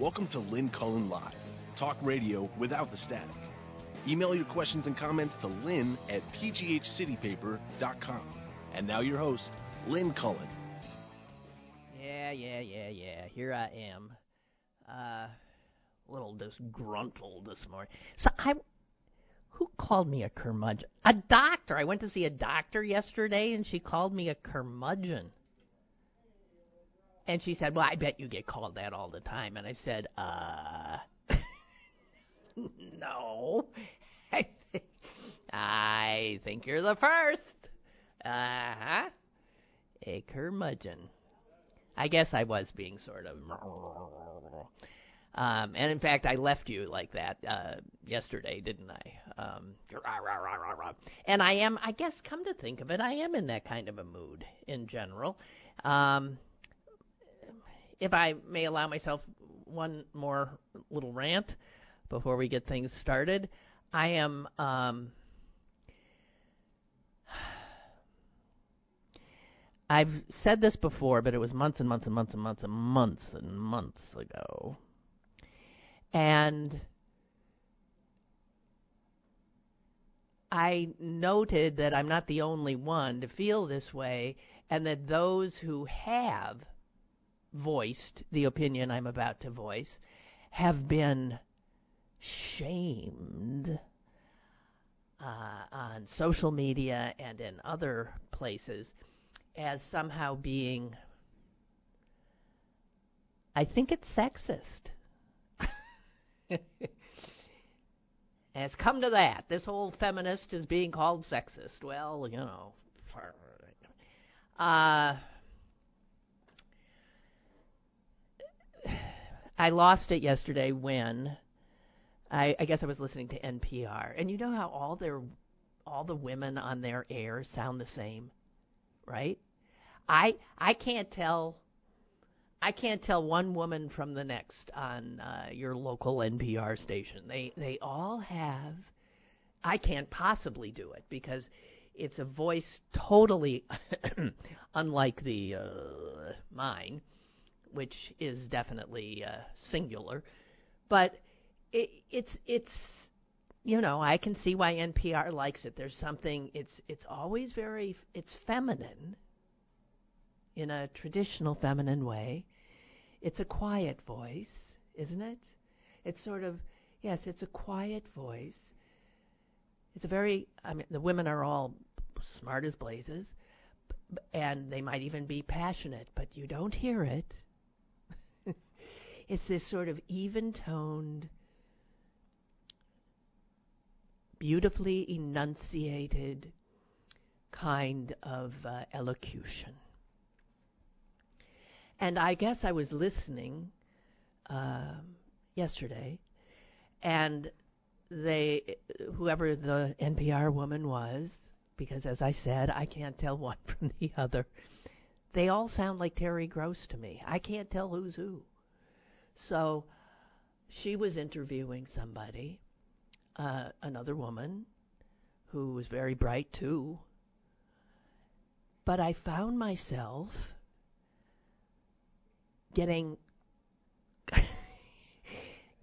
Welcome to Lynn Cullen Live, talk radio without the static. Email your questions and comments to lynn at pghcitypaper.com. And now your host, Lynn Cullen. Yeah, yeah, yeah, yeah. Here I am. Uh, a little disgruntled this morning. So I, who called me a curmudgeon? A doctor. I went to see a doctor yesterday, and she called me a curmudgeon. And she said, "Well, I bet you get called that all the time." And I said, "Uh, no, I think, I think you're the first. Uh huh. A curmudgeon. I guess I was being sort of. Um, and in fact, I left you like that uh, yesterday, didn't I? Um, and I am, I guess, come to think of it, I am in that kind of a mood in general. Um, if I may allow myself one more little rant before we get things started, I am. Um, I've said this before, but it was months and months and months and months and months and months ago. And I noted that I'm not the only one to feel this way, and that those who have voiced the opinion I'm about to voice have been shamed uh, on social media and in other places as somehow being, I think it's sexist. it's come to that. This whole feminist is being called sexist. Well, you know. Uh, I lost it yesterday when I, I guess I was listening to NPR, and you know how all their all the women on their air sound the same, right? I I can't tell I can't tell one woman from the next on uh, your local NPR station. They they all have. I can't possibly do it because it's a voice totally unlike the uh, mine which is definitely uh, singular, but it, it's it's you know I can see why NPR likes it. There's something it's it's always very it's feminine in a traditional feminine way. It's a quiet voice, isn't it? It's sort of yes, it's a quiet voice. It's a very I mean the women are all smart as blazes and they might even be passionate, but you don't hear it it's this sort of even toned, beautifully enunciated kind of uh, elocution. And I guess I was listening uh, yesterday, and they, whoever the NPR woman was, because as I said, I can't tell one from the other. They all sound like Terry Gross to me. I can't tell who's who. So she was interviewing somebody, uh, another woman who was very bright too. But I found myself getting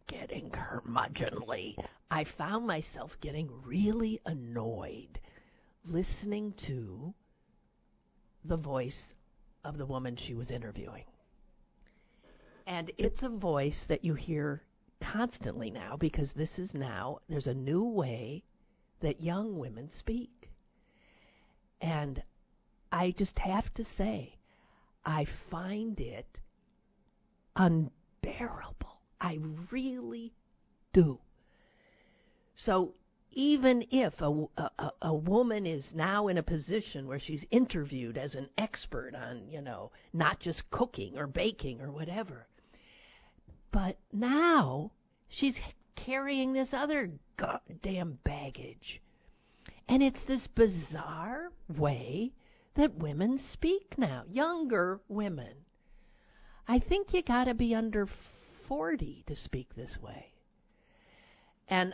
getting curmudgeonly. I found myself getting really annoyed listening to the voice of the woman she was interviewing. And it's a voice that you hear constantly now because this is now, there's a new way that young women speak. And I just have to say, I find it unbearable. I really do. So even if a, a, a woman is now in a position where she's interviewed as an expert on, you know, not just cooking or baking or whatever, but now she's carrying this other goddamn baggage. And it's this bizarre way that women speak now, younger women. I think you got to be under 40 to speak this way. And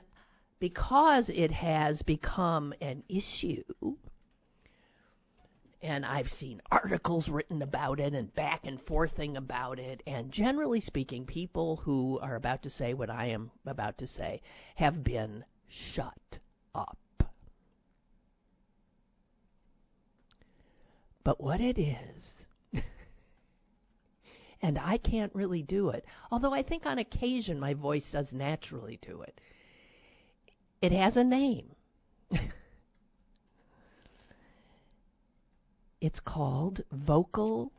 because it has become an issue, and I've seen articles written about it and back and forthing about it. And generally speaking, people who are about to say what I am about to say have been shut up. But what it is, and I can't really do it, although I think on occasion my voice does naturally do it, it has a name. It's called Vocal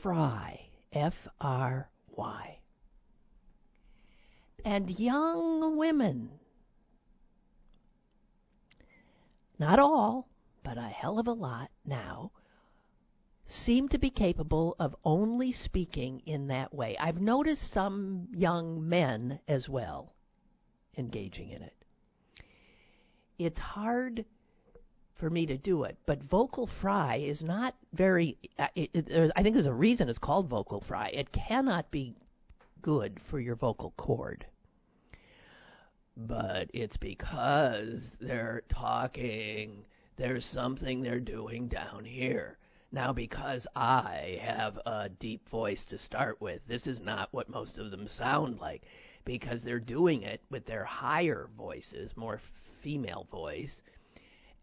Fry, F R Y. And young women, not all, but a hell of a lot now, seem to be capable of only speaking in that way. I've noticed some young men as well engaging in it. It's hard for me to do it. But vocal fry is not very. Uh, it, it, I think there's a reason it's called vocal fry. It cannot be good for your vocal cord. But it's because they're talking. There's something they're doing down here. Now, because I have a deep voice to start with, this is not what most of them sound like. Because they're doing it with their higher voices, more female voice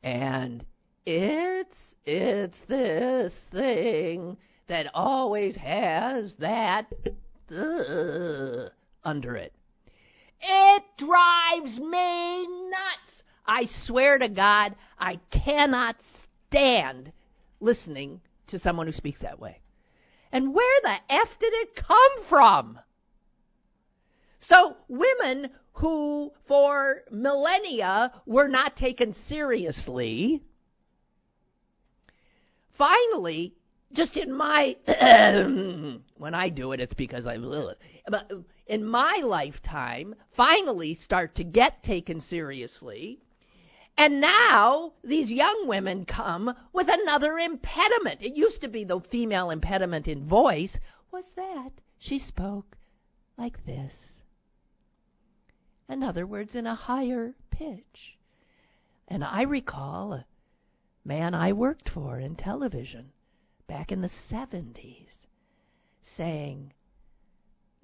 and it's it's this thing that always has that uh, under it. It drives me nuts. I swear to God, I cannot stand listening to someone who speaks that way. And where the F did it come from? So women who for millennia were not taken seriously, finally, just in my when I do it, it's because I but in my lifetime, finally start to get taken seriously. And now these young women come with another impediment. It used to be the female impediment in voice was that she spoke like this. In other words, in a higher pitch. And I recall a man I worked for in television back in the 70s saying,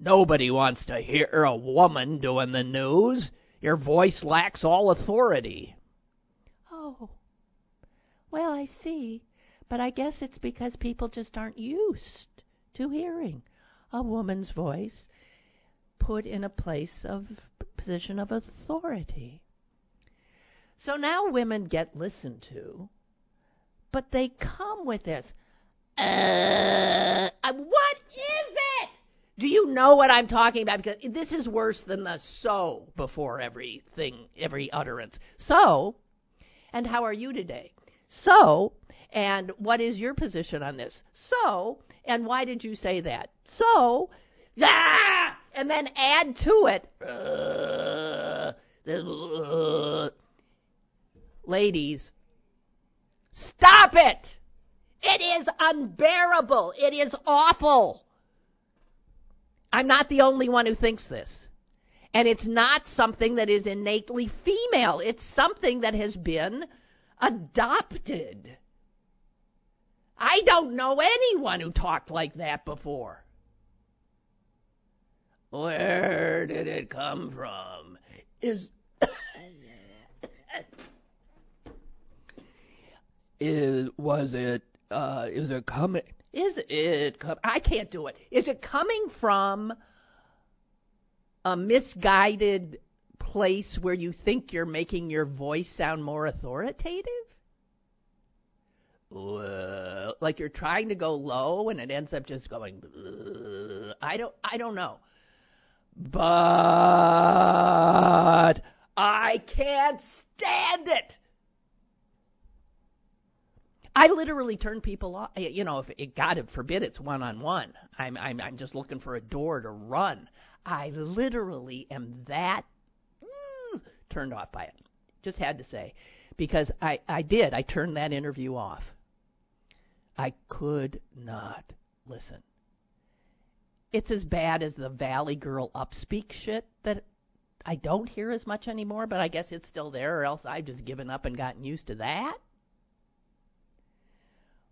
Nobody wants to hear a woman doing the news. Your voice lacks all authority. Oh, well, I see. But I guess it's because people just aren't used to hearing a woman's voice put in a place of position of authority. So now women get listened to, but they come with this. Uh, what is it? Do you know what I'm talking about? Because this is worse than the so before everything, every utterance. So, and how are you today? So, and what is your position on this? So, and why did you say that? So, ah! And then add to it. Ladies, stop it! It is unbearable. It is awful. I'm not the only one who thinks this. And it's not something that is innately female. It's something that has been adopted. I don't know anyone who talked like that before. Where did it come from? Is is was it uh is it coming is it com- I can't do it. Is it coming from a misguided place where you think you're making your voice sound more authoritative? Like you're trying to go low and it ends up just going I don't I don't know. But I can't stand it. I literally turn people off. You know, if it, God forbid it's one on one, I'm I'm I'm just looking for a door to run. I literally am that mm, turned off by it. Just had to say, because I I did. I turned that interview off. I could not listen it's as bad as the Valley Girl upspeak shit that I don't hear as much anymore, but I guess it's still there, or else I've just given up and gotten used to that.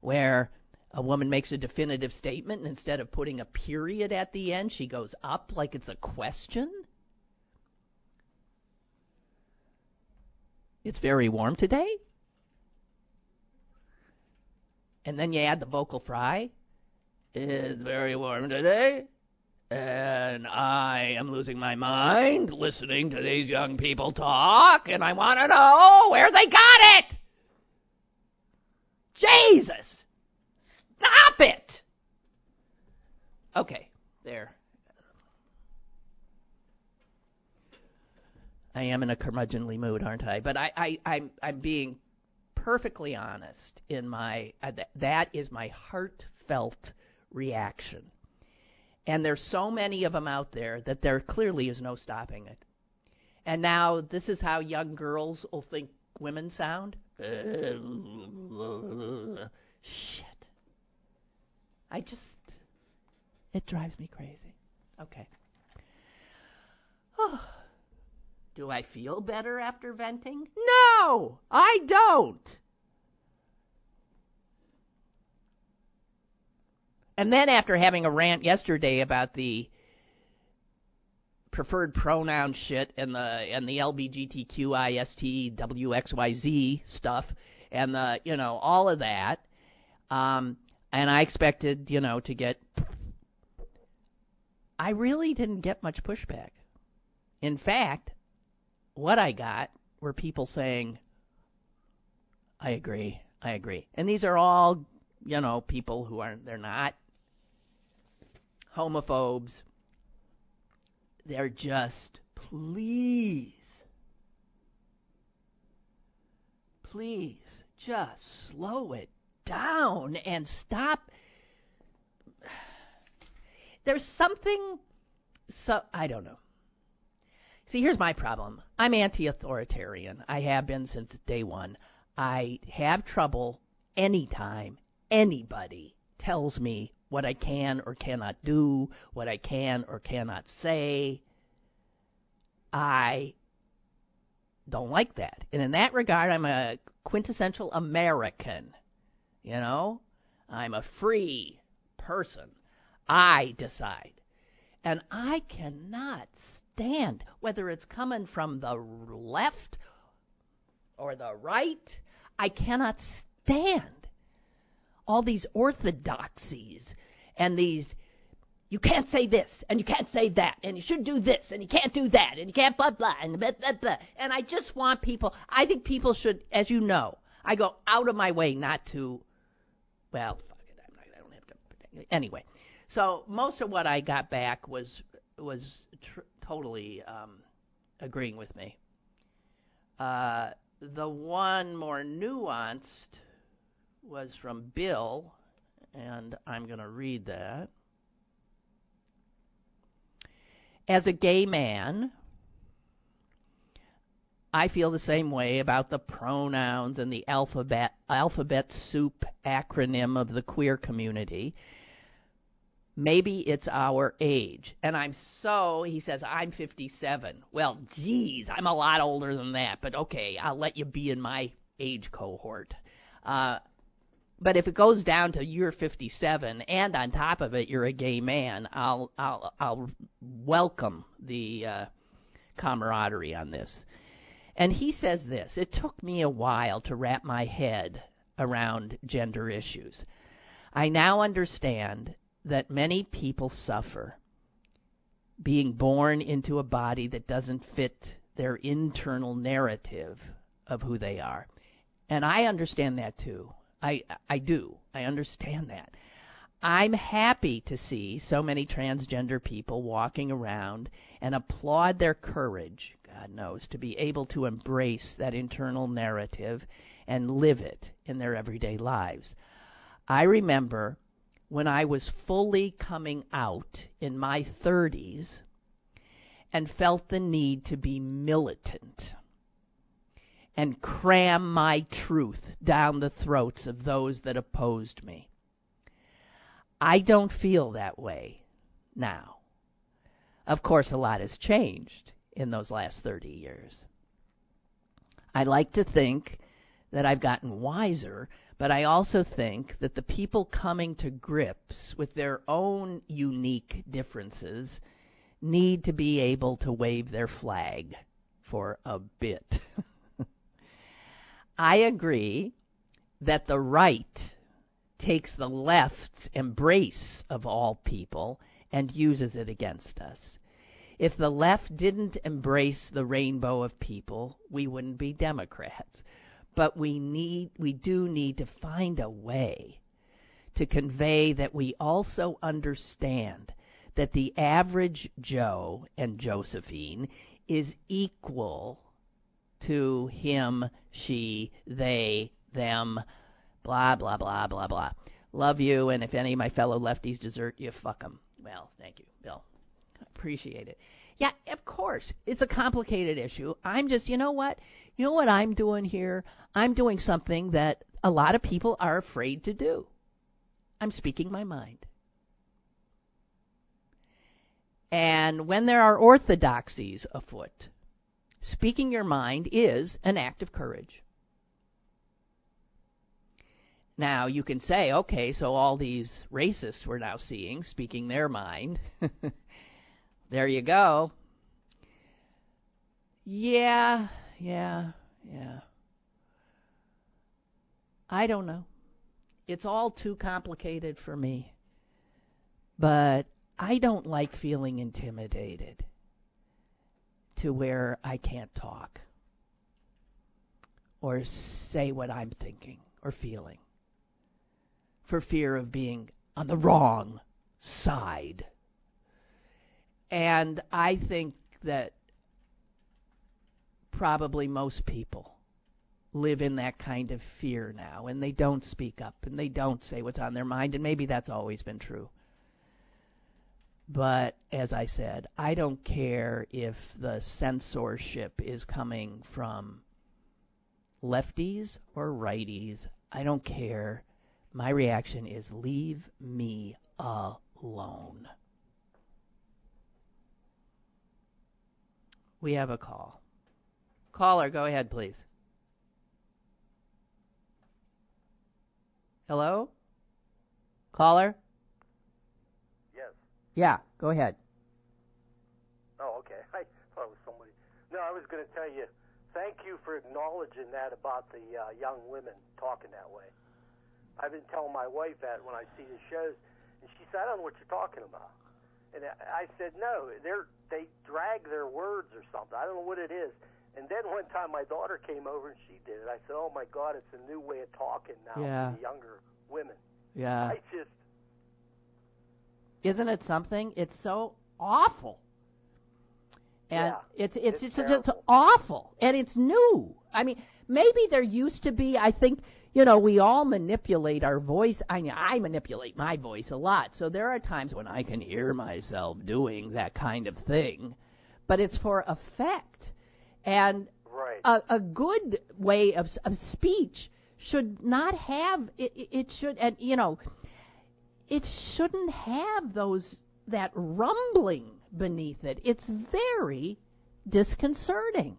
where a woman makes a definitive statement and instead of putting a period at the end, she goes up like it's a question. It's very warm today. And then you add the vocal fry. It's very warm today. And I am losing my mind listening to these young people talk, and I want to know where they got it. Jesus! Stop it! Okay, there. I am in a curmudgeonly mood, aren't I? But I, I, I'm, I'm being perfectly honest in my. Uh, th- that is my heartfelt reaction. And there's so many of them out there that there clearly is no stopping it. And now this is how young girls will think women sound. Shit. I just. It drives me crazy. Okay. Oh. Do I feel better after venting? No, I don't. And then after having a rant yesterday about the preferred pronoun shit and the and the LBGTQISTWXYZ stuff and the you know all of that, um, and I expected you know to get. I really didn't get much pushback. In fact, what I got were people saying, "I agree, I agree," and these are all you know people who are they're not homophobes. They're just, please, please, just slow it down and stop. There's something, so, I don't know. See, here's my problem. I'm anti authoritarian. I have been since day one. I have trouble anytime anybody tells me what I can or cannot do, what I can or cannot say. I don't like that. And in that regard, I'm a quintessential American. You know? I'm a free person. I decide. And I cannot stand, whether it's coming from the left or the right, I cannot stand all these orthodoxies and these you can't say this and you can't say that and you should do this and you can't do that and you can't blah blah and blah blah blah. And I just want people. I think people should, as you know, I go out of my way not to. Well, fuck it. I'm not, I don't have to. Anyway, so most of what I got back was was tr- totally um, agreeing with me. Uh, the one more nuanced was from Bill, and I'm going to read that. As a gay man, I feel the same way about the pronouns and the alphabet alphabet soup acronym of the queer community. Maybe it's our age. And I'm so, he says, I'm 57. Well, geez, I'm a lot older than that, but okay, I'll let you be in my age cohort. Uh, but if it goes down to you're 57 and on top of it you're a gay man, I'll I'll I'll welcome the uh, camaraderie on this. And he says this: It took me a while to wrap my head around gender issues. I now understand that many people suffer being born into a body that doesn't fit their internal narrative of who they are. And I understand that too. I I do. I understand that. I'm happy to see so many transgender people walking around and applaud their courage, God knows, to be able to embrace that internal narrative and live it in their everyday lives. I remember when I was fully coming out in my 30s and felt the need to be militant and cram my truth down the throats of those that opposed me. I don't feel that way now. Of course, a lot has changed in those last 30 years. I like to think that I've gotten wiser, but I also think that the people coming to grips with their own unique differences need to be able to wave their flag for a bit. I agree that the right takes the left's embrace of all people and uses it against us. If the left didn't embrace the rainbow of people, we wouldn't be Democrats. But we need we do need to find a way to convey that we also understand that the average Joe and Josephine is equal to him, she, they, them, blah, blah, blah, blah, blah. Love you, and if any of my fellow lefties desert you, fuck them. Well, thank you, Bill. I appreciate it. Yeah, of course. It's a complicated issue. I'm just, you know what? You know what I'm doing here? I'm doing something that a lot of people are afraid to do. I'm speaking my mind. And when there are orthodoxies afoot, speaking your mind is an act of courage. Now, you can say, okay, so all these racists we're now seeing speaking their mind. there you go. Yeah, yeah, yeah. I don't know. It's all too complicated for me. But I don't like feeling intimidated to where I can't talk or say what I'm thinking or feeling for fear of being on the wrong side. And I think that probably most people live in that kind of fear now and they don't speak up and they don't say what's on their mind and maybe that's always been true. But as I said, I don't care if the censorship is coming from lefties or righties. I don't care. My reaction is leave me alone. We have a call. Caller, go ahead, please. Hello? Caller? Yeah, go ahead. Oh, okay. I thought it was somebody. No, I was going to tell you, thank you for acknowledging that about the uh, young women talking that way. I've been telling my wife that when I see the shows, and she said, "I don't know what you're talking about." And I said, "No, they're they drag their words or something. I don't know what it is." And then one time my daughter came over and she did it. I said, "Oh my God, it's a new way of talking now Yeah. for the younger women." Yeah. I just Isn't it something? It's so awful. And Yeah, it's it's it's it's, it's awful and it's new. I mean, maybe there used to be I think you know, we all manipulate our voice. I mean, I manipulate my voice a lot. So there are times when I can hear myself doing that kind of thing, but it's for effect. And right. a, a good way of, of speech should not have it, it it should and you know it shouldn't have those that rumbling beneath it it's very disconcerting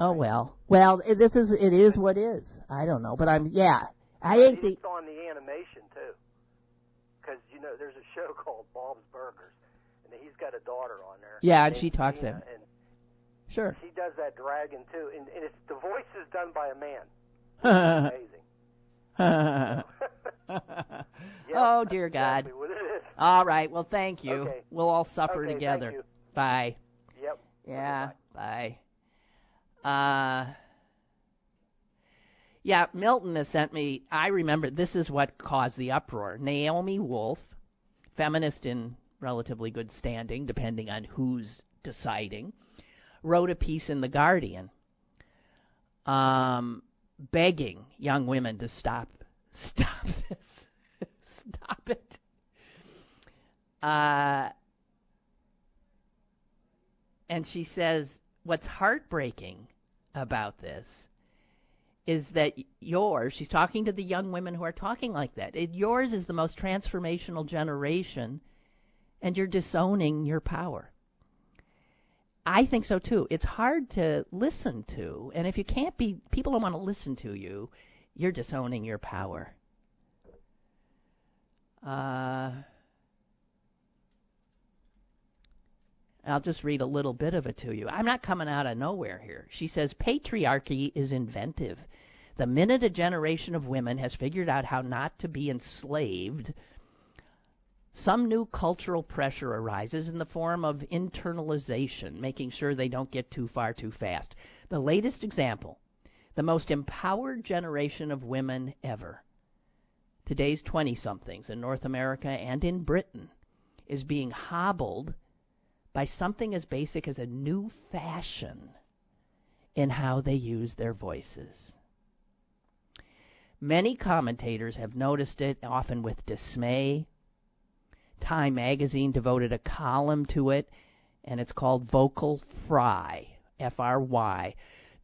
oh well well i- this is it is what is i don't know but i'm yeah i ain't the on the animation too, because you know there's a show called Bob's Burgers, and he's got a daughter on there. Yeah, and named she talks Tina, him. And sure she does that dragon too, and, and it's the voice is done by a man. Amazing. Oh dear god Exactly what it is. all right well thank you Okay. we'll all suffer Okay, together bye Yep. Yeah, bye. Uh, yeah, Milton has sent me. I remember this is what caused the uproar. Naomi Wolf, feminist in relatively good standing, depending on who's deciding, wrote a piece in The Guardian um, begging young women to stop, stop this, stop it. Uh, and she says, What's heartbreaking about this is that yours, she's talking to the young women who are talking like that, it, yours is the most transformational generation, and you're disowning your power. I think so too. It's hard to listen to, and if you can't be, people don't want to listen to you, you're disowning your power. Uh, I'll just read a little bit of it to you. I'm not coming out of nowhere here. She says patriarchy is inventive. The minute a generation of women has figured out how not to be enslaved, some new cultural pressure arises in the form of internalization, making sure they don't get too far too fast. The latest example the most empowered generation of women ever, today's 20 somethings in North America and in Britain, is being hobbled by something as basic as a new fashion in how they use their voices. Many commentators have noticed it, often with dismay. Time magazine devoted a column to it, and it's called Vocal Fry, F R Y,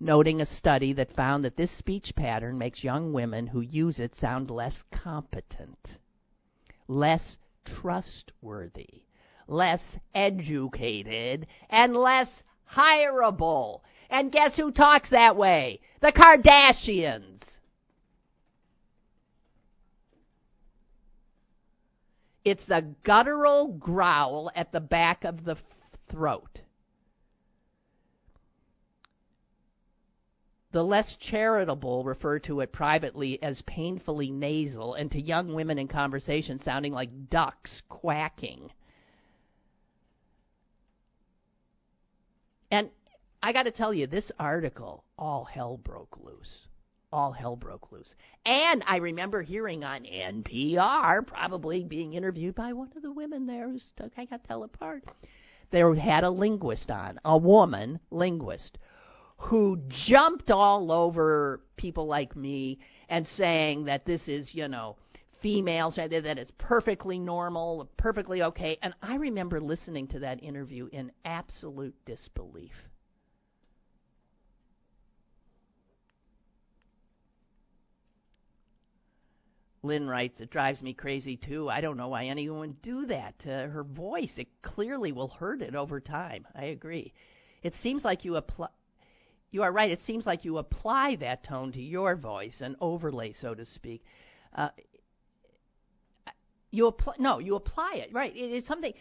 noting a study that found that this speech pattern makes young women who use it sound less competent, less trustworthy, less educated, and less hireable. And guess who talks that way? The Kardashians. It's a guttural growl at the back of the throat. The less charitable refer to it privately as painfully nasal, and to young women in conversation sounding like ducks quacking. And I got to tell you, this article, all hell broke loose. All hell broke loose. And I remember hearing on NPR, probably being interviewed by one of the women there who's, I got to tell apart. They had a linguist on, a woman linguist, who jumped all over people like me and saying that this is, you know, females, that it's perfectly normal, perfectly okay. And I remember listening to that interview in absolute disbelief. Lynn writes, it drives me crazy too. I don't know why anyone would do that her voice. It clearly will hurt it over time. I agree. It seems like you apply. You are right. It seems like you apply that tone to your voice, an overlay, so to speak. Uh, you apply no, you apply it right. It is something.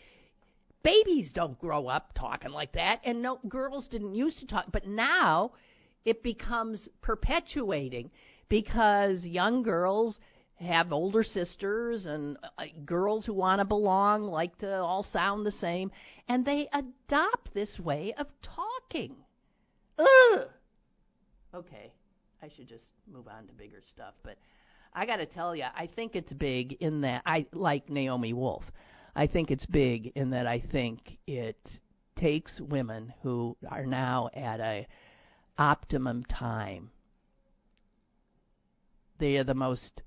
Babies don't grow up talking like that, and no girls didn't used to talk, but now it becomes perpetuating because young girls have older sisters and uh, girls who want to belong like to all sound the same, and they adopt this way of talking. Ugh. Okay, I should just move on to bigger stuff, but I got to tell you, I think it's big in that I like Naomi Wolf. I think it's big in that I think it takes women who are now at a optimum time. They are the most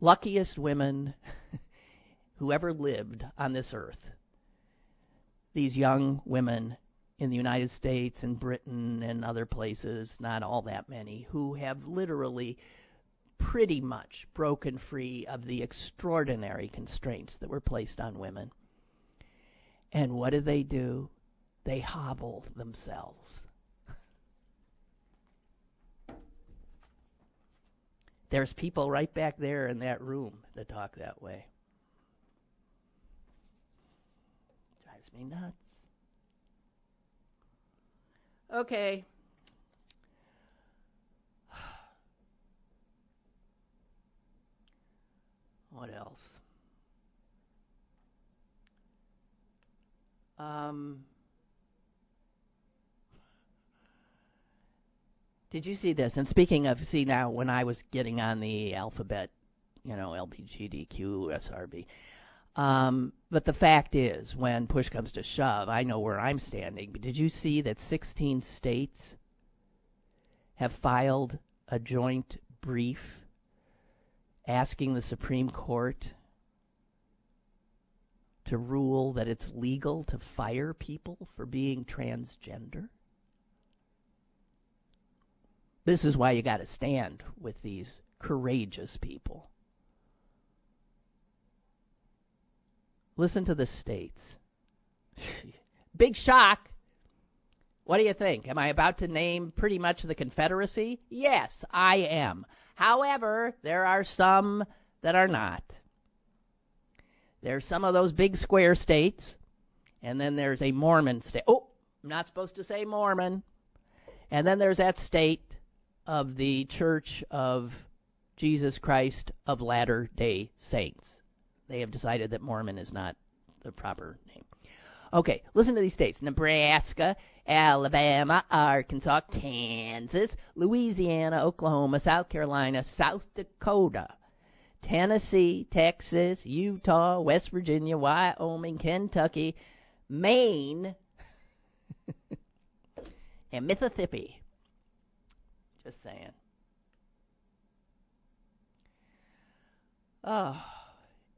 luckiest women who ever lived on this earth. These young women in the United States and Britain and other places, not all that many, who have literally pretty much broken free of the extraordinary constraints that were placed on women. And what do they do? They hobble themselves. There's people right back there in that room that talk that way. Drives me nuts. Okay. What else? Um, did you see this? And speaking of, see now, when I was getting on the alphabet, you know, LBGDQ, SRB. Um, but the fact is, when push comes to shove, I know where I'm standing. But did you see that 16 states have filed a joint brief asking the Supreme Court to rule that it's legal to fire people for being transgender? This is why you got to stand with these courageous people. Listen to the states. Big shock. What do you think? Am I about to name pretty much the Confederacy? Yes, I am. However, there are some that are not. There's some of those big square states, and then there's a Mormon state. Oh, I'm not supposed to say Mormon. And then there's that state of the Church of Jesus Christ of Latter day Saints. They have decided that Mormon is not the proper name. Okay, listen to these states Nebraska, Alabama, Arkansas, Kansas, Louisiana, Oklahoma, South Carolina, South Dakota, Tennessee, Texas, Utah, West Virginia, Wyoming, Kentucky, Maine, and Mississippi. Just saying. Oh.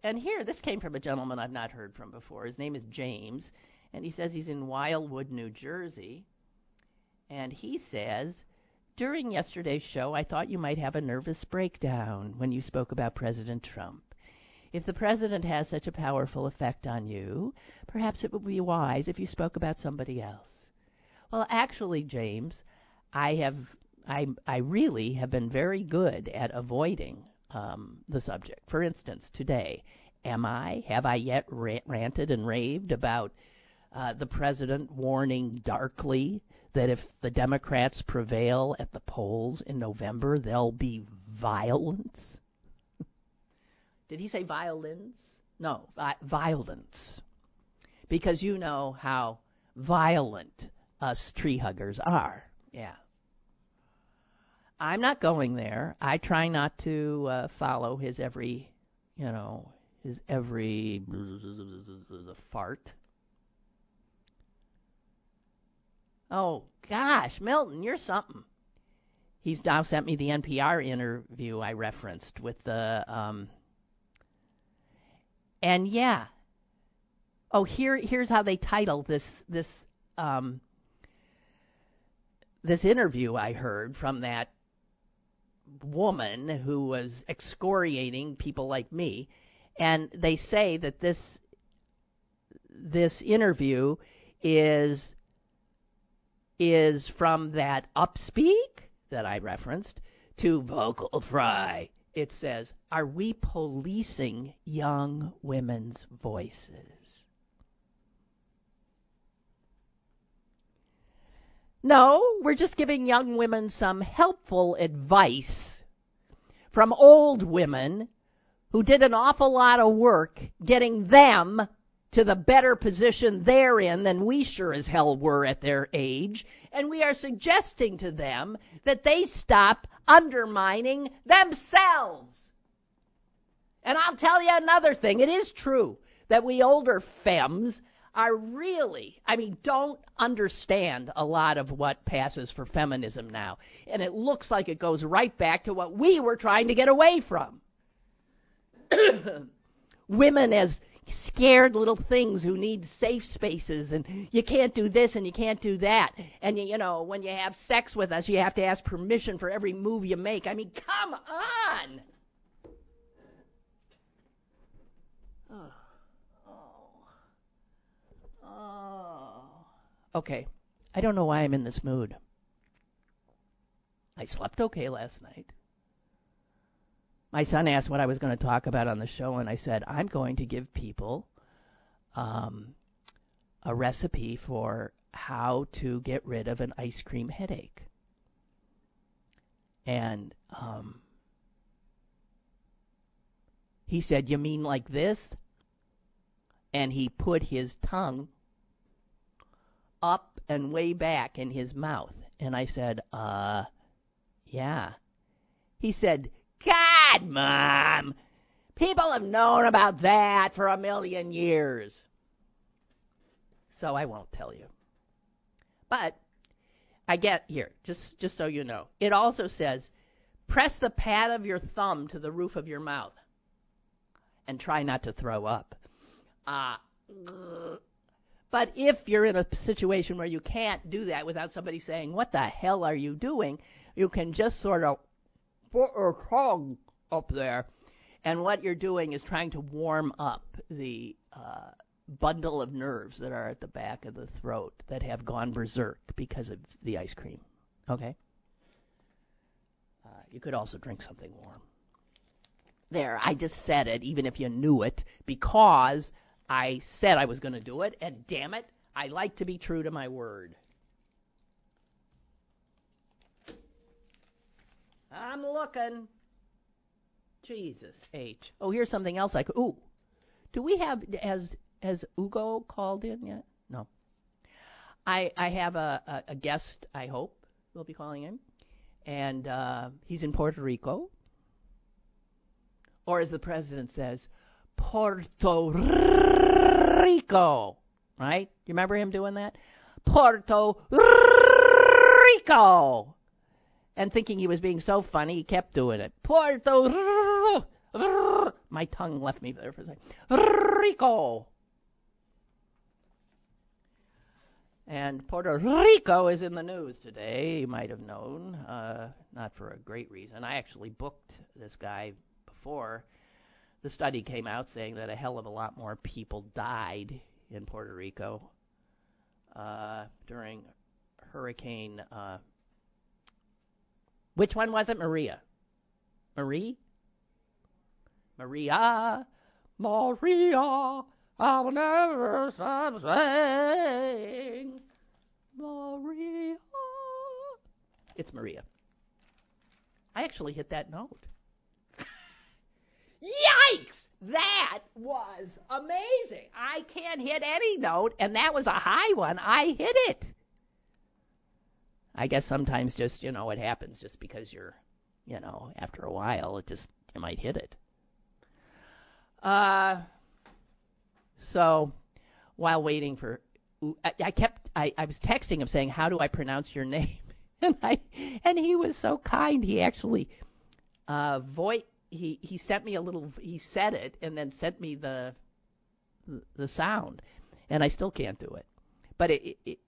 And here, this came from a gentleman I've not heard from before. His name is James, and he says he's in Wildwood, New Jersey. And he says, During yesterday's show, I thought you might have a nervous breakdown when you spoke about President Trump. If the president has such a powerful effect on you, perhaps it would be wise if you spoke about somebody else. Well, actually, James, I have I I really have been very good at avoiding um, the subject. For instance, today, am I, have I yet ranted and raved about uh, the president warning darkly that if the Democrats prevail at the polls in November, there'll be violence? Did he say violence? No, vi- violence. Because you know how violent us tree huggers are. Yeah. I'm not going there. I try not to uh, follow his every, you know, his every fart. Oh gosh, Milton, you're something. He's now sent me the NPR interview I referenced with the um and yeah. Oh, here here's how they title this this um this interview I heard from that woman who was excoriating people like me, and they say that this this interview is is from that upspeak that I referenced to vocal fry. It says, "Are we policing young women's voices?" No, we're just giving young women some helpful advice from old women who did an awful lot of work getting them to the better position they're in than we sure as hell were at their age. And we are suggesting to them that they stop undermining themselves. And I'll tell you another thing. It is true that we older femmes are really, I mean, don't understand a lot of what passes for feminism now. And it looks like it goes right back to what we were trying to get away from. Women as scared little things who need safe spaces and you can't do this and you can't do that and you, you know when you have sex with us you have to ask permission for every move you make i mean come on oh. Oh. Okay. I don't know why I'm in this mood. I slept okay last night. My son asked what I was going to talk about on the show, and I said, I'm going to give people um, a recipe for how to get rid of an ice cream headache. And um, he said, You mean like this? And he put his tongue up and way back in his mouth. And I said, uh, yeah. He said, God, Mom, people have known about that for a million years. So I won't tell you. But I get here, just just so you know. It also says, press the pad of your thumb to the roof of your mouth and try not to throw up. Uh, but if you're in a situation where you can't do that without somebody saying, What the hell are you doing? you can just sort of put your tongue up there. And what you're doing is trying to warm up the uh, bundle of nerves that are at the back of the throat that have gone berserk because of the ice cream. Okay? Uh, you could also drink something warm. There, I just said it, even if you knew it, because I said I was going to do it, and damn it, I like to be true to my word. I'm looking. Jesus H. Oh, here's something else I could. Ooh, do we have has has Ugo called in yet? No. I I have a a, a guest. I hope will be calling in, and uh, he's in Puerto Rico, or as the president says, Puerto Rico. Right? You remember him doing that? Puerto Rico and thinking he was being so funny, he kept doing it. Puerto My tongue left me there for a second. Rico. And Puerto Rico is in the news today. You might have known, uh, not for a great reason. I actually booked this guy before the study came out, saying that a hell of a lot more people died in Puerto Rico uh, during Hurricane uh, which one was it, Maria? Marie? Maria, Maria, I will never stop saying Maria. It's Maria. I actually hit that note. Yikes! That was amazing. I can't hit any note, and that was a high one. I hit it. I guess sometimes just, you know, it happens just because you're, you know, after a while, it just, you might hit it. Uh, so while waiting for, I, I kept, I, I was texting him saying, how do I pronounce your name? and I, and he was so kind. He actually, uh, voice, he, he sent me a little, he said it and then sent me the, the sound. And I still can't do it. But it, it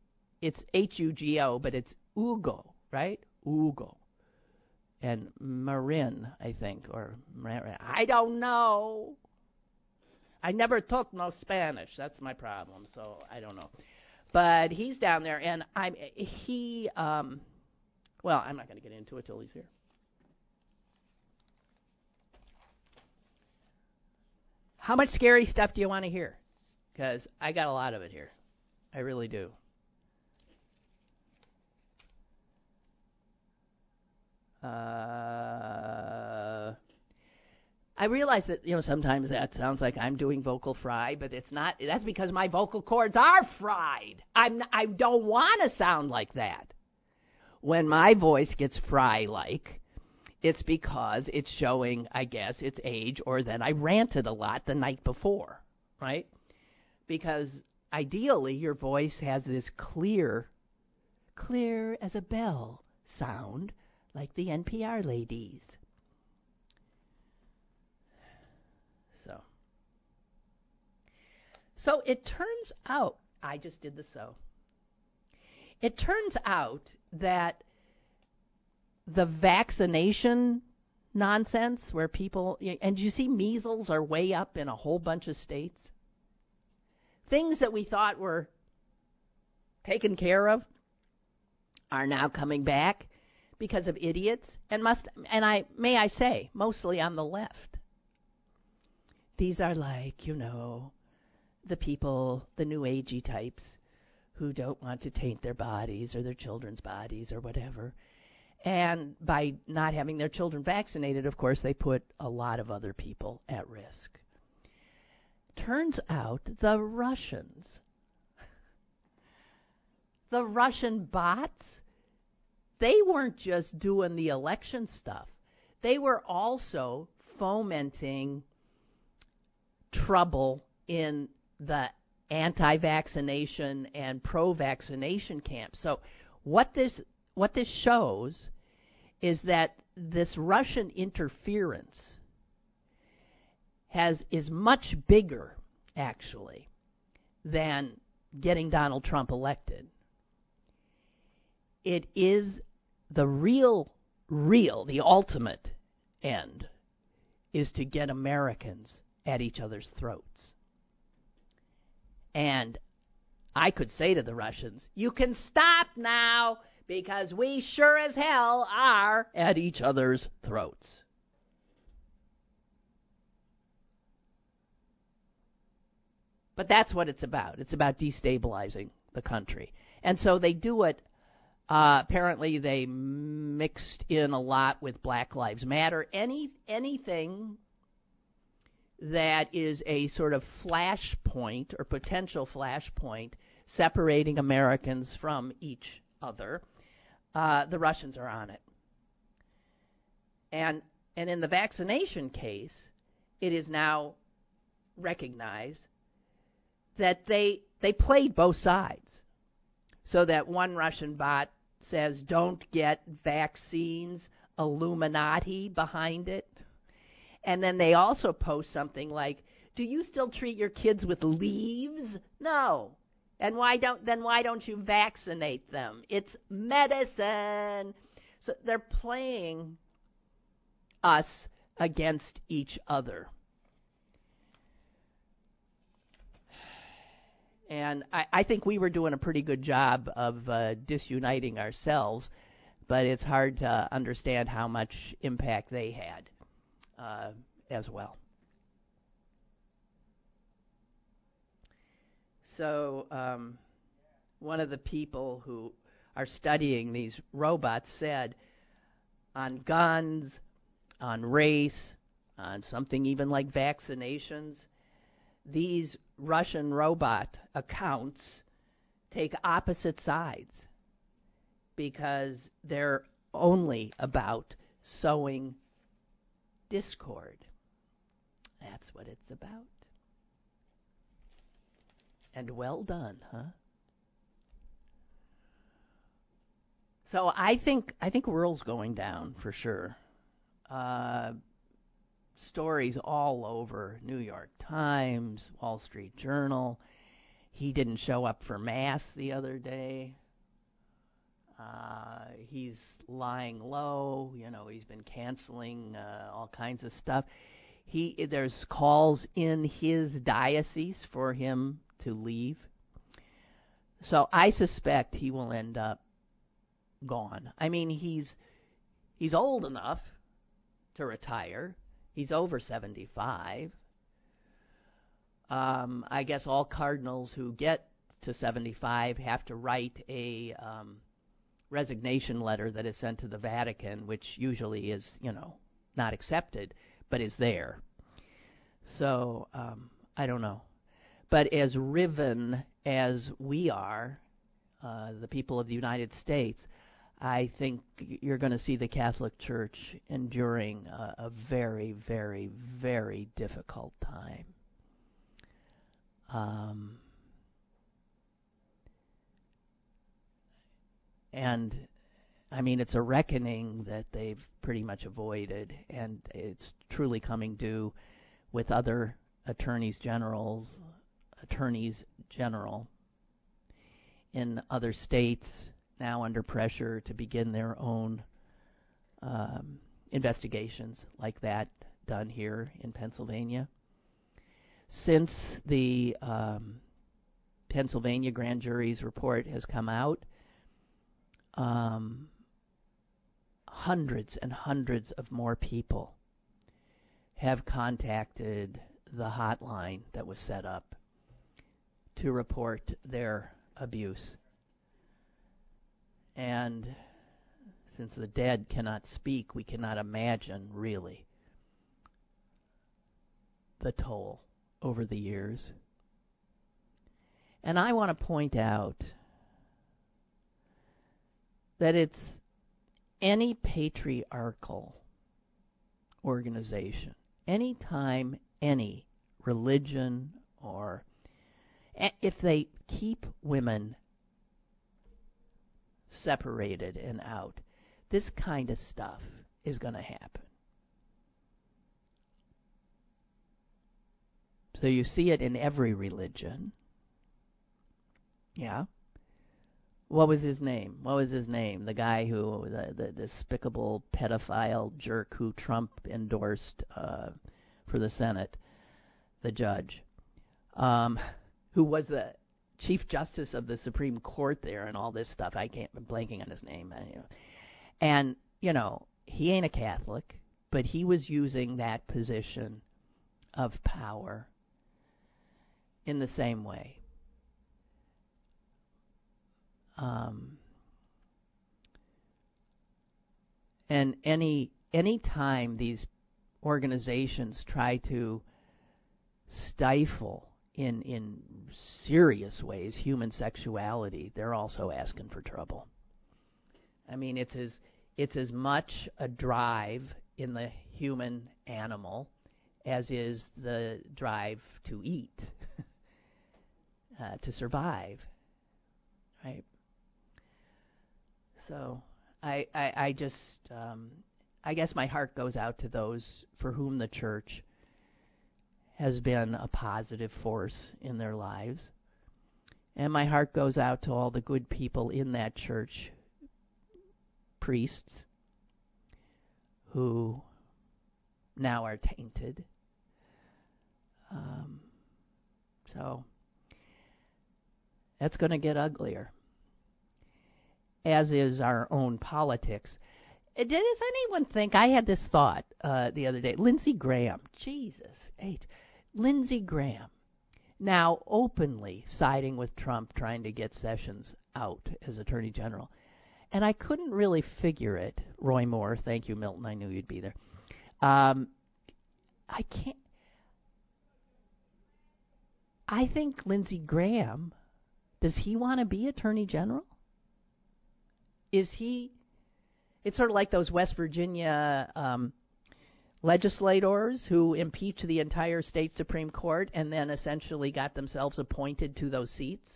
it's H U G O, but it's Ugo, right? Ugo. And Marin, I think, or Marin. I don't know. I never took no Spanish. That's my problem. So I don't know. But he's down there, and I'm he. Um, well, I'm not going to get into it till he's here. How much scary stuff do you want to hear? Because I got a lot of it here. I really do. Uh, I realize that you know sometimes that sounds like I'm doing vocal fry, but it's not. That's because my vocal cords are fried. I'm. I don't want to sound like that. When my voice gets fry-like, it's because it's showing, I guess, its age, or that I ranted a lot the night before, right? Because ideally, your voice has this clear, clear as a bell sound like the NPR ladies. So. So it turns out, I just did the so. It turns out that the vaccination nonsense where people, and you see measles are way up in a whole bunch of states. Things that we thought were taken care of are now coming back because of idiots and must and I may I say mostly on the left. These are like, you know, the people, the new agey types who don't want to taint their bodies or their children's bodies or whatever. And by not having their children vaccinated, of course, they put a lot of other people at risk. Turns out the Russians, the Russian bots they weren't just doing the election stuff, they were also fomenting trouble in the anti vaccination and pro vaccination camps. So what this what this shows is that this Russian interference has is much bigger actually than getting Donald Trump elected. It is the real, real, the ultimate end is to get Americans at each other's throats. And I could say to the Russians, you can stop now because we sure as hell are at each other's throats. But that's what it's about. It's about destabilizing the country. And so they do it. Uh, apparently, they mixed in a lot with Black Lives Matter. Any anything that is a sort of flashpoint or potential flashpoint separating Americans from each other, uh, the Russians are on it. And and in the vaccination case, it is now recognized that they they played both sides. So that one Russian bot says, "Don't get vaccines." Illuminati behind it. And then they also post something like, "Do you still treat your kids with leaves?" No. And why don't then why don't you vaccinate them? It's medicine. So they're playing us against each other. And I, I think we were doing a pretty good job of uh, disuniting ourselves, but it's hard to understand how much impact they had uh, as well. So, um, one of the people who are studying these robots said on guns, on race, on something even like vaccinations, these Russian robot accounts take opposite sides because they're only about sowing discord. That's what it's about. And well done, huh? So I think I think Wuerl's going down for sure. Uh, stories all over New York Times, Wall Street Journal. He didn't show up for mass the other day. Uh, he's lying low. You know, he's been canceling uh, all kinds of stuff. He there's calls in his diocese for him to leave. So I suspect he will end up gone. I mean, he's he's old enough to retire. He's over 75. Um, I guess all cardinals who get to 75 have to write a um, resignation letter that is sent to the Vatican, which usually is, you know, not accepted, but is there. So um, I don't know. But as riven as we are, uh, the people of the United States, I think you're going to see the Catholic Church enduring a, a very, very, very difficult time. Um, and I mean, it's a reckoning that they've pretty much avoided, and it's truly coming due with other attorneys generals, attorneys general in other states now under pressure to begin their own um, investigations like that done here in Pennsylvania. Since the um, Pennsylvania grand jury's report has come out, um, hundreds and hundreds of more people have contacted the hotline that was set up to report their abuse. And since the dead cannot speak, we cannot imagine really the toll over the years. And I want to point out that it's any patriarchal organization, any time any religion or if they keep women separated and out, this kind of stuff is going to happen. So you see it in every religion. Yeah. What was his name? What was his name? The guy who, the, the despicable pedophile jerk who Trump endorsed uh, for the Senate, the judge. Um, who was the Chief Justice of the Supreme Court there and all this stuff. I can't, I'm blanking on his name. And, you know, he ain't a Catholic, but he was using that position of power in the same way. Um, and any any time these organizations try to stifle in in serious ways human sexuality, they're also asking for trouble. I mean, it's as it's as much a drive in the human animal as is the drive to eat, uh, to survive, right? So I I, I just um, I guess my heart goes out to those for whom the church has been a positive force in their lives. And my heart goes out to all the good people in that church, priests, who now are tainted. Um, so that's going to get uglier, as is our own politics. Uh, does anyone think I had this thought uh, the other day? Lindsey Graham, Jesus, H. Lindsey Graham, now openly siding with Trump, trying to get Sessions out as Attorney General. And I couldn't really figure it. Roy Moore, thank you, Milton. I knew you'd be there. Um, I can't. I think Lindsey Graham, does he want to be Attorney General? Is he? It's sort of like those West Virginia um, legislators who impeached the entire state Supreme Court and then essentially got themselves appointed to those seats?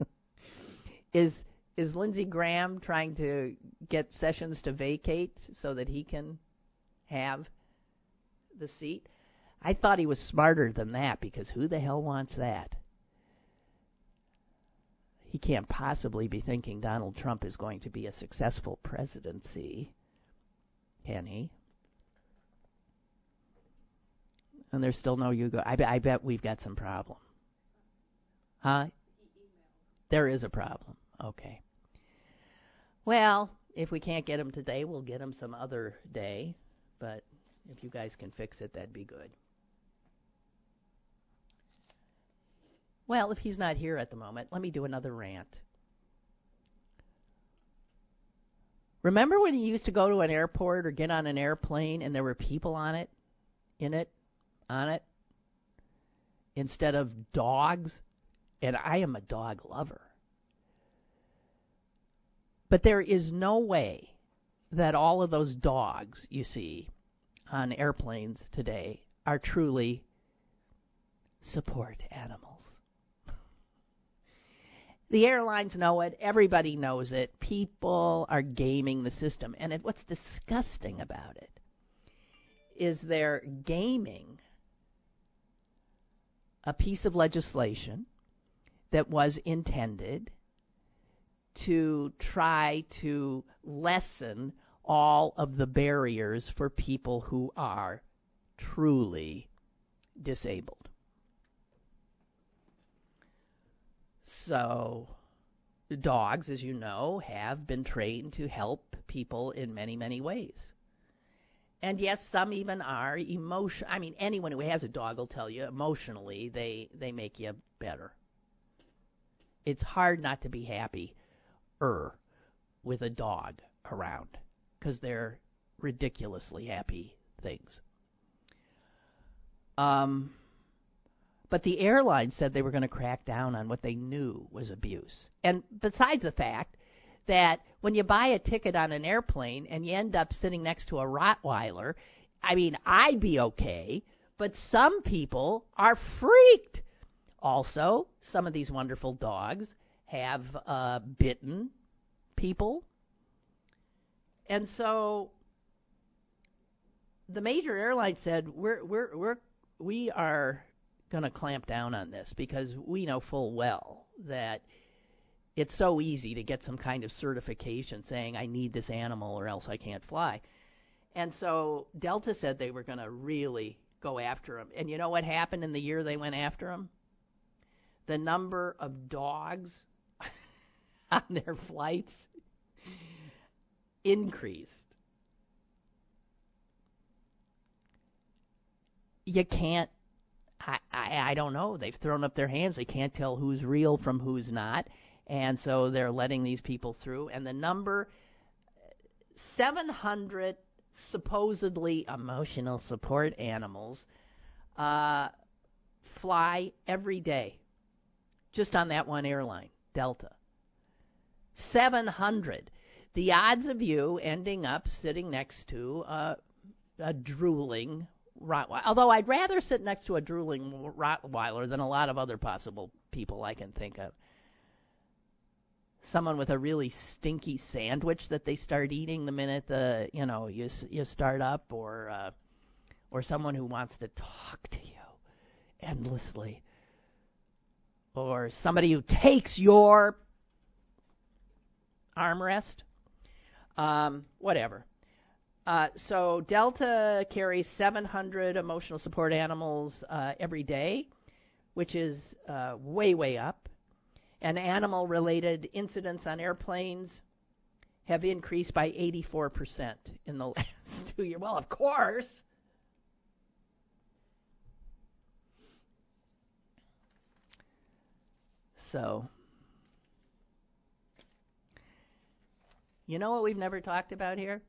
is is Lindsey Graham trying to get Sessions to vacate so that he can have the seat? I thought he was smarter than that because who the hell wants that? He can't possibly be thinking Donald Trump is going to be a successful presidency, can he? And there's still no Yugo. I, I bet we've got some problem. Huh? There is a problem. Okay. Well, if we can't get him today, we'll get him some other day. But if you guys can fix it, that'd be good. Well, if he's not here at the moment, let me do another rant. Remember when you used to go to an airport or get on an airplane and there were people on it, in it? On it instead of dogs, and I am a dog lover. But there is no way that all of those dogs you see on airplanes today are truly support animals. The airlines know it. Everybody knows it. People are gaming the system. And it, what's disgusting about it is they're gaming a piece of legislation that was intended to try to lessen all of the barriers for people who are truly disabled. So, dogs, as you know, have been trained to help people in many, many ways. And yes, some even are emotion. I mean, anyone who has a dog will tell you emotionally they they make you better. It's hard not to be happy, er, with a dog around because they're ridiculously happy things. Um, but the airline said they were going to crack down on what they knew was abuse. And besides the fact that when you buy a ticket on an airplane and you end up sitting next to a Rottweiler, I mean, I'd be okay, but some people are freaked. Also, some of these wonderful dogs have uh, bitten people. And so the major airline said we're we're we're we are going to clamp down on this because we know full well that it's so easy to get some kind of certification saying I need this animal or else I can't fly. And so Delta said they were going to really go after him. And you know what happened in the year they went after him? the number of dogs on their flights increased. You can't I, I I don't know. They've thrown up their hands. They can't tell who's real from who's not, and so they're letting these people through. And the number 700 supposedly emotional support animals uh, fly every day, just on that one airline, Delta. 700. The odds of you ending up sitting next to a, a drooling Rottweiler, although I'd rather sit next to a drooling Rottweiler than a lot of other possible people I can think of. Someone with a really stinky sandwich that they start eating the minute the you know you you start up, or uh, or someone who wants to talk to you endlessly, or somebody who takes your armrest. Um, whatever. Uh, so Delta carries 700 emotional support animals uh, every day, which is uh, way, way up. And animal related incidents on airplanes have increased by 84% in the last two years. Well, of course. So, you know what we've never talked about here?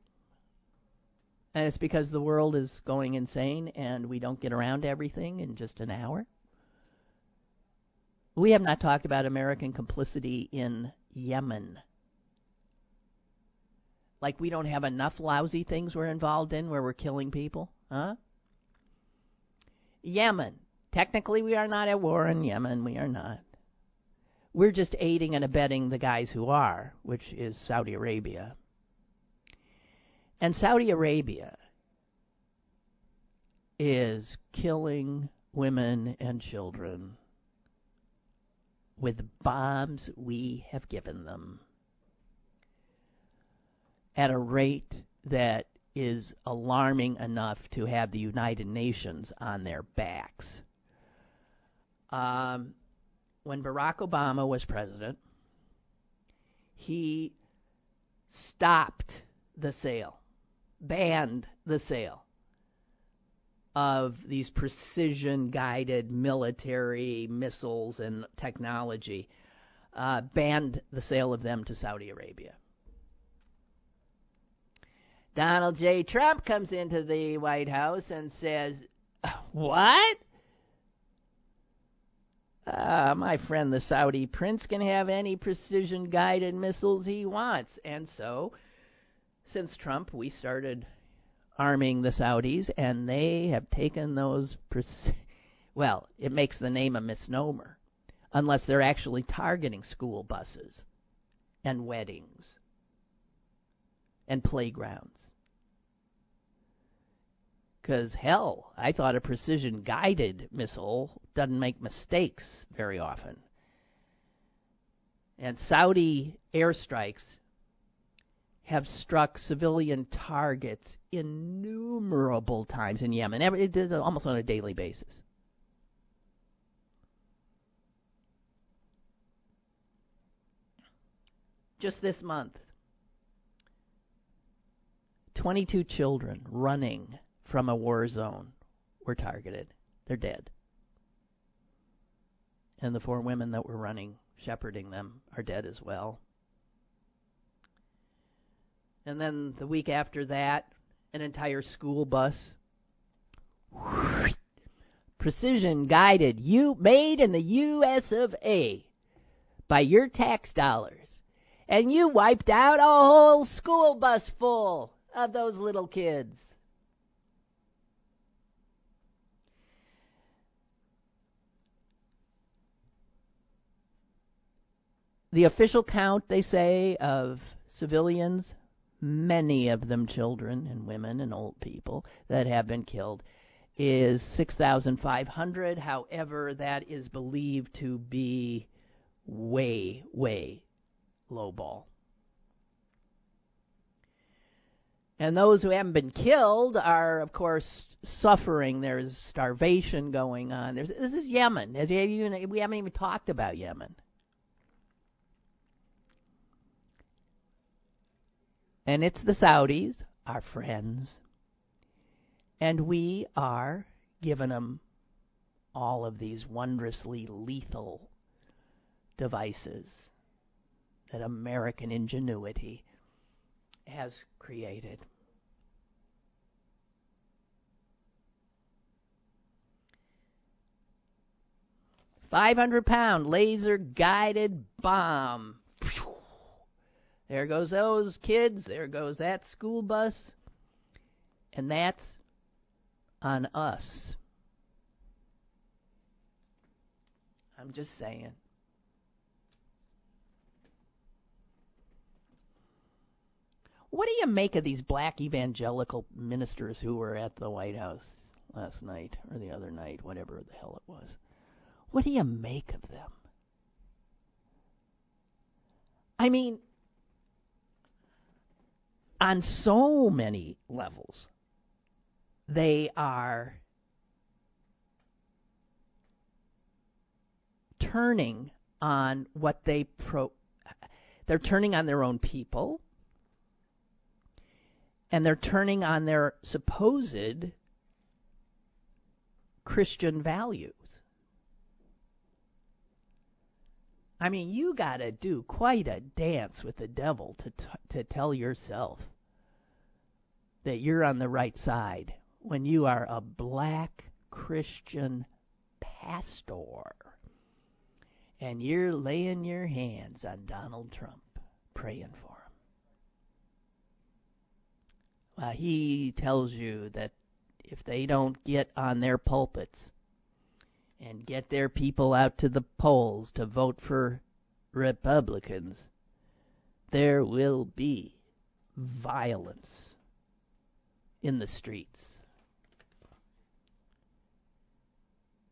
And it's because the world is going insane and we don't get around to everything in just an hour. We have not talked about American complicity in Yemen. Like we don't have enough lousy things we're involved in where we're killing people, huh? Yemen. Technically, we are not at war in Yemen. We are not. We're just aiding and abetting the guys who are, which is Saudi Arabia. And Saudi Arabia is killing women and children with bombs we have given them at a rate that is alarming enough to have the United Nations on their backs. Um, when Barack Obama was president, he stopped the sale banned the sale of these precision guided military missiles and technology, uh, banned the sale of them to Saudi Arabia. Donald J. Trump comes into the White House and says, What? Uh, my friend, the Saudi prince can have any precision guided missiles he wants. And so since Trump, we started arming the Saudis, and they have taken those. Well, it makes the name a misnomer, unless they're actually targeting school buses and weddings and playgrounds. Because, hell, I thought a precision guided missile doesn't make mistakes very often. And Saudi airstrikes have struck civilian targets innumerable times in Yemen. It is almost on a daily basis. Just this month, 22 children running from a war zone were targeted. They're dead. And the four women that were running, shepherding them, are dead as well. And then the week after that, an entire school bus. Precision guided, you made in the U.S. of A. by your tax dollars. And you wiped out a whole school bus full of those little kids. The official count, they say, of civilians many of them children and women and old people that have been killed, is 6,500. However, that is believed to be way, way low ball. And those who haven't been killed are, of course, suffering. There's starvation going on. There's, this is Yemen. We haven't even talked about Yemen. And it's the Saudis, our friends. And we are giving them all of these wondrously lethal devices that American ingenuity has created. Five hundred pound laser guided bomb. There goes those kids. There goes that school bus. And that's on us. I'm just saying. What do you make of these black evangelical ministers who were at the White House last night or the other night, whatever the hell it was? What do you make of them? I mean, on so many levels, they are turning on what they pro they're turning on their own people and they're turning on their supposed Christian values. I mean, you got to do quite a dance with the devil to t- to tell yourself that you're on the right side when you are a black Christian pastor and you're laying your hands on Donald Trump praying for him. uh, he tells you that if they don't get on their pulpits and get their people out to the polls to vote for Republicans, there will be violence in the streets.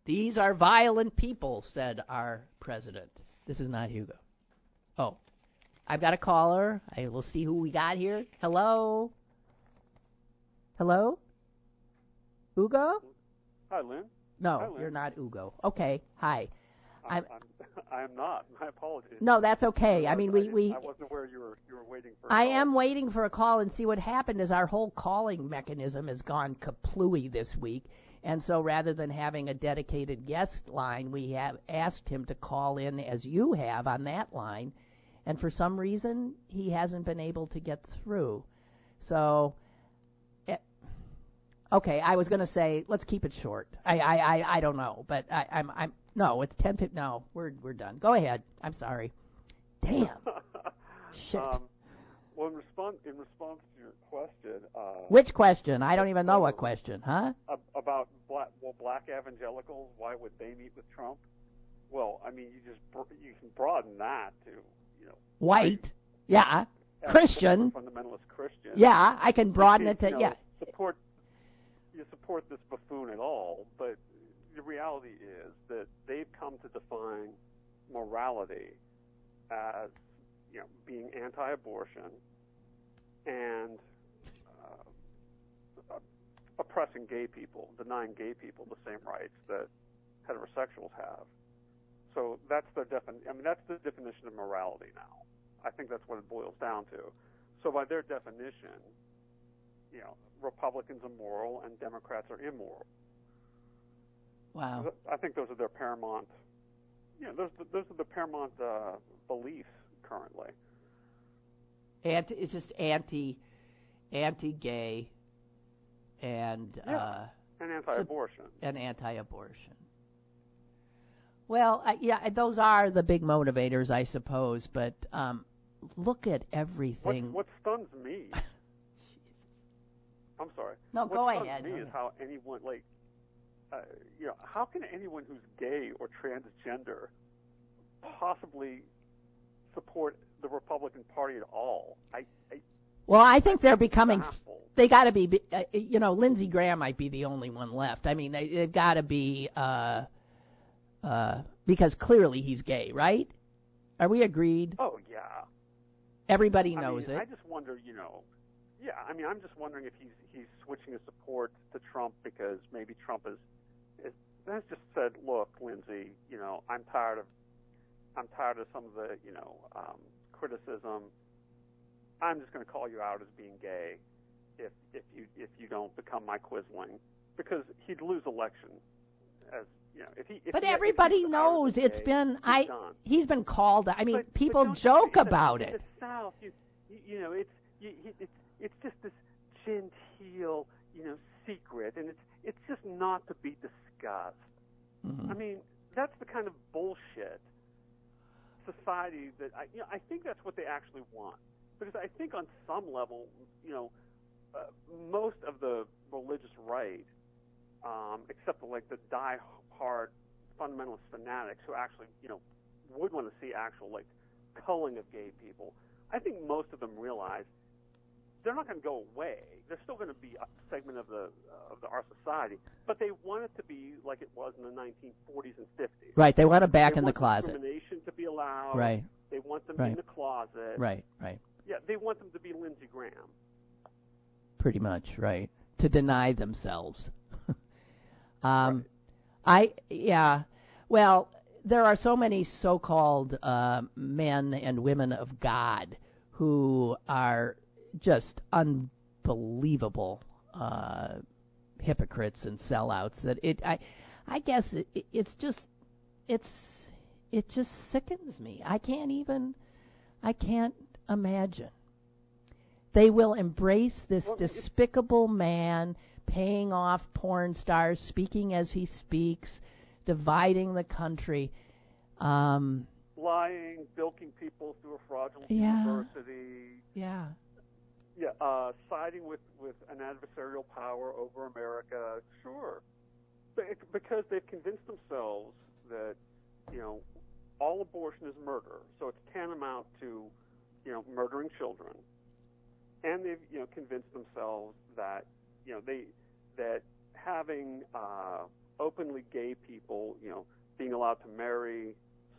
These are violent people, said our president. This is not Hugo. Oh, I've got a caller. I will see who we got here. Hello. Hello? Hugo? Hi, Lynn. No, Hi, Lynn. you're not Hugo. Okay. Hi. I'm, I'm, I am not. My apologies. No, that's okay. I mean, we I, we I wasn't aware you were you were waiting for. a I call. am waiting for a call and see what happened is our whole calling mechanism has gone kaplooey this week. And so rather than having a dedicated guest line, we have asked him to call in as you have on that line. And for some reason, he hasn't been able to get through. So eh, Okay, I was going to say let's keep it short. I I I, I don't know, but I, I'm I'm no, it's ten. No, we're we're done. Go ahead. I'm sorry. Damn. Shit. Um, well, in response in response to your question. Uh, Which question? I don't even know what question, huh? about black well black evangelicals? Why would they meet with Trump? Well, I mean, you just br- you can broaden that to you know White. Yeah. Christian. fundamentalist Christian. Yeah, I can broaden it to you know, yeah. support you support this buffoon at all, but the reality is that they've come to define morality as you know being anti-abortion and uh, oppressing gay people, denying gay people the same rights that heterosexuals have. So that's their defin- I mean that's the definition of morality now. I think that's what it boils down to. So by their definition, you know, Republicans are moral and Democrats are immoral. Wow. I think those are their paramount. You know, those those are the paramount uh, beliefs currently. Anti it's just anti anti gay and Yeah. uh And anti-abortion. and anti-abortion. Well, I, yeah, those are the big motivators, I suppose. But um, look at everything. what stuns me. I'm sorry. No, what go stuns ahead. me is how anyone like, uh, you know, how can anyone who's gay or transgender possibly support the Republican Party at all? I, I Well, I think they're becoming. They got to be. Uh, you know, Lindsey Graham might be the only one left. I mean, they, they've got to be. Uh, uh, because clearly he's gay, right? Are we agreed? Oh yeah. Everybody I knows mean, it. I just wonder, you know, yeah, I mean, I'm just wondering if he's he's switching his support to Trump because maybe Trump is has just said, look, Lindsey, you know, I'm tired of I'm tired of some of the you know um, criticism. I'm just going to call you out as being gay if if you if you don't become my quisling because he'd lose election as you know if he. If but he, everybody knows it's been he's I. Done. He's been called. I mean, But- people but joke you- about it. the South, you, you, know, it's you, it's it's just this genteel, you know, secret, and it's it's just not to be discussed. Mhm. I mean, that's the kind of bullshit society that I, you know, I think that's what they actually want. Because I think on some level, you know, uh, most of the religious right, um, except the, like the die-hard fundamentalist fanatics who actually, you know, would want to see actual like culling of gay people. I think most of them realize they're not going to go away. They're still going to be a segment of the of the, our society, but they want it to be like it was in the 1940s and 50s. Right. They want it back They in the closet. Discrimination to be allowed. Right. They want them Right. in the closet. Right. Right. Yeah, they want them to be Lindsey Graham. Pretty much. Right. To deny themselves. um, Right. I yeah. Well, there are so many so-called uh, men and women of God who are just unbelievable uh, hypocrites and sellouts that it I I guess it, it, it's just it's it just sickens me. I can't even I can't imagine. They will embrace this despicable man paying off porn stars, speaking as he speaks, dividing the country. Um, Lying, bilking people through a fraudulent Yeah. university. yeah. Yeah, uh, siding with, with an adversarial power over America. Sure. Because they've convinced themselves that, you know, all abortion is murder. So it's tantamount to, you know, murdering children. And they've, you know, convinced themselves that, you know, they, that having uh, openly gay people, you know, being allowed to marry,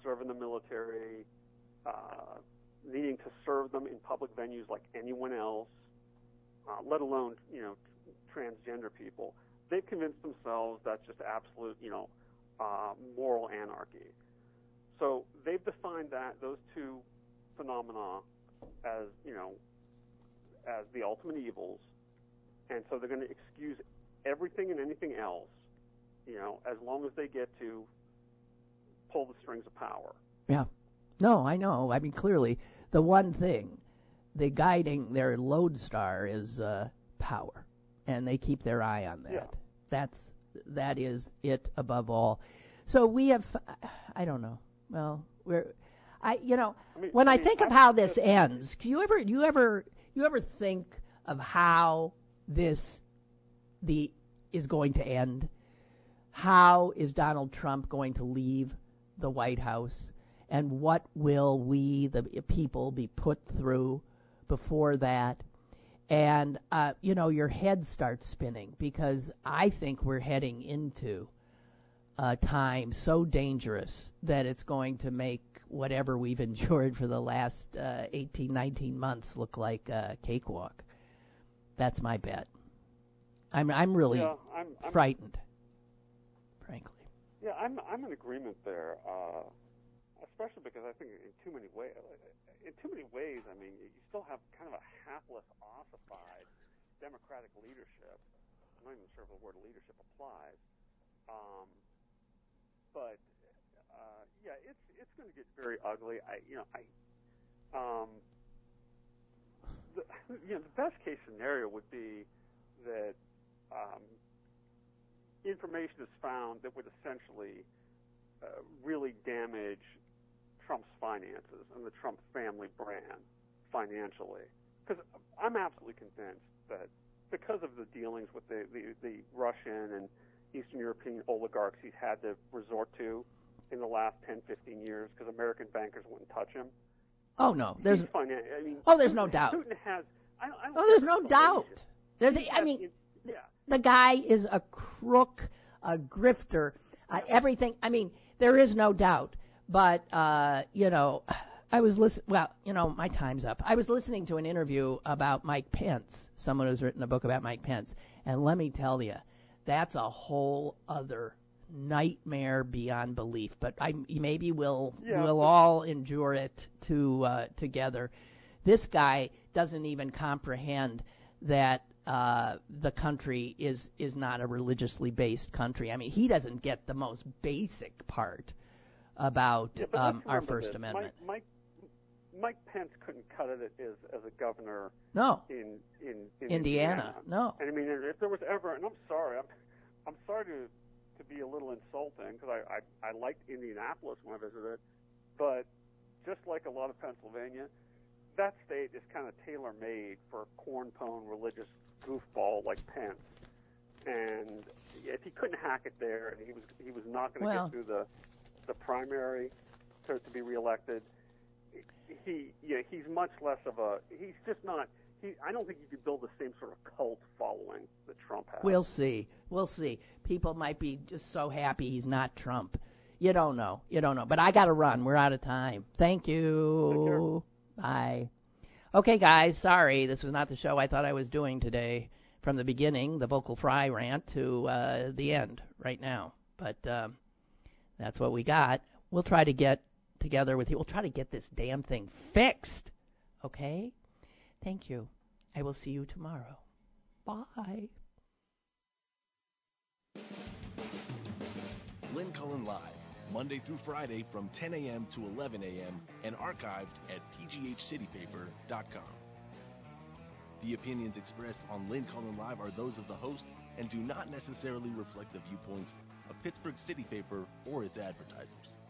serve in the military, uh, needing to serve them in public venues like anyone else, uh, let alone you know transgender people. They've convinced themselves that's just absolute you know uh, moral anarchy. So they've defined that those two phenomena as you know as the ultimate evils, and so they're going to excuse everything and anything else, you know, as long as they get to pull the strings of power. Yeah. No, I know. I mean, clearly, the one thing, the guiding their lodestar is uh, power, and they keep their eye on that. Yeah. That's that is it above all. So we have, I don't know. Well, we're, I you know, I mean, when I, mean, think of how this ends, do you ever, do you ever, you ever think of how this, the is going to end? How is Donald Trump going to leave the White House? And what will we, the people, be put through before that? And, uh, you know, your head starts spinning because I think we're heading into a time so dangerous that it's going to make whatever we've endured for the last uh, 18, 19 months look like a cakewalk. That's my bet. I'm, I'm really yeah, I'm, I'm frightened, frankly. Yeah, I'm I'm in agreement there, uh, especially because I think in too many ways, in too many ways, I mean, you still have kind of a hapless, ossified democratic leadership. I'm not even sure if the word leadership applies, um, but uh, yeah, it's it's going to get very ugly. I you know I um, the, you know the best case scenario would be that um, information is found that would essentially uh, really damage Trump's finances and the Trump family brand financially. Because I'm absolutely convinced that because of the dealings with the, the, the Russian and Eastern European oligarchs he's had to resort to in the last 10, 15 years, because American bankers wouldn't touch him. Oh no, there's finan- I mean, Oh, there's no Putin- doubt. Putin has. I, I oh, there's no doubt. There's, He a, I mean, yeah. the guy is a crook, a grifter, uh, everything. I mean, there is no doubt. But uh, you know, I was listening. Well, you know, my time's up. I was listening to an interview about Mike Pence, someone who's written a book about Mike Pence, and let me tell you, that's a whole other nightmare beyond belief. But I maybe we'll Yeah. we'll all endure it to uh, together. This guy doesn't even comprehend that uh, the country is is not a religiously based country. I mean, he doesn't get the most basic part about Yeah, um, our First this. Amendment. Mike, Mike Mike Pence couldn't cut it as as a governor No, in in, in Indiana. No. And I mean, if there was ever, and I'm sorry, I'm I'm sorry to to be a little insulting because I, I I liked Indianapolis when I visited, but just like a lot of Pennsylvania, that state is kind of tailor made for a corn pone religious goofball like Pence. And if he couldn't hack it there, and he was he was not going to Well- get through the the primary to, to be reelected, he yeah he's much less of a he's just not he I don't think you could build the same sort of cult following that Trump has. We'll see. We'll see. People might be just so happy he's not Trump. You don't know. You don't know. But I got to run. We're out of time. Thank you. Bye. Okay, guys. Sorry, this was not the show I thought I was doing today. From the beginning, the vocal fry rant to uh, the end, right now. But um, that's what we got. We'll try to get together with you. We'll try to get this damn thing fixed. Okay? Thank you. I will see you tomorrow. Bye. Lynn Cullen Live, Monday through Friday from 10 a.m. to 11 a.m. and archived at pghcitypaper.com. The opinions expressed on Lynn Cullen Live are those of the host and do not necessarily reflect the viewpoints of Pittsburgh City Paper or its advertisers.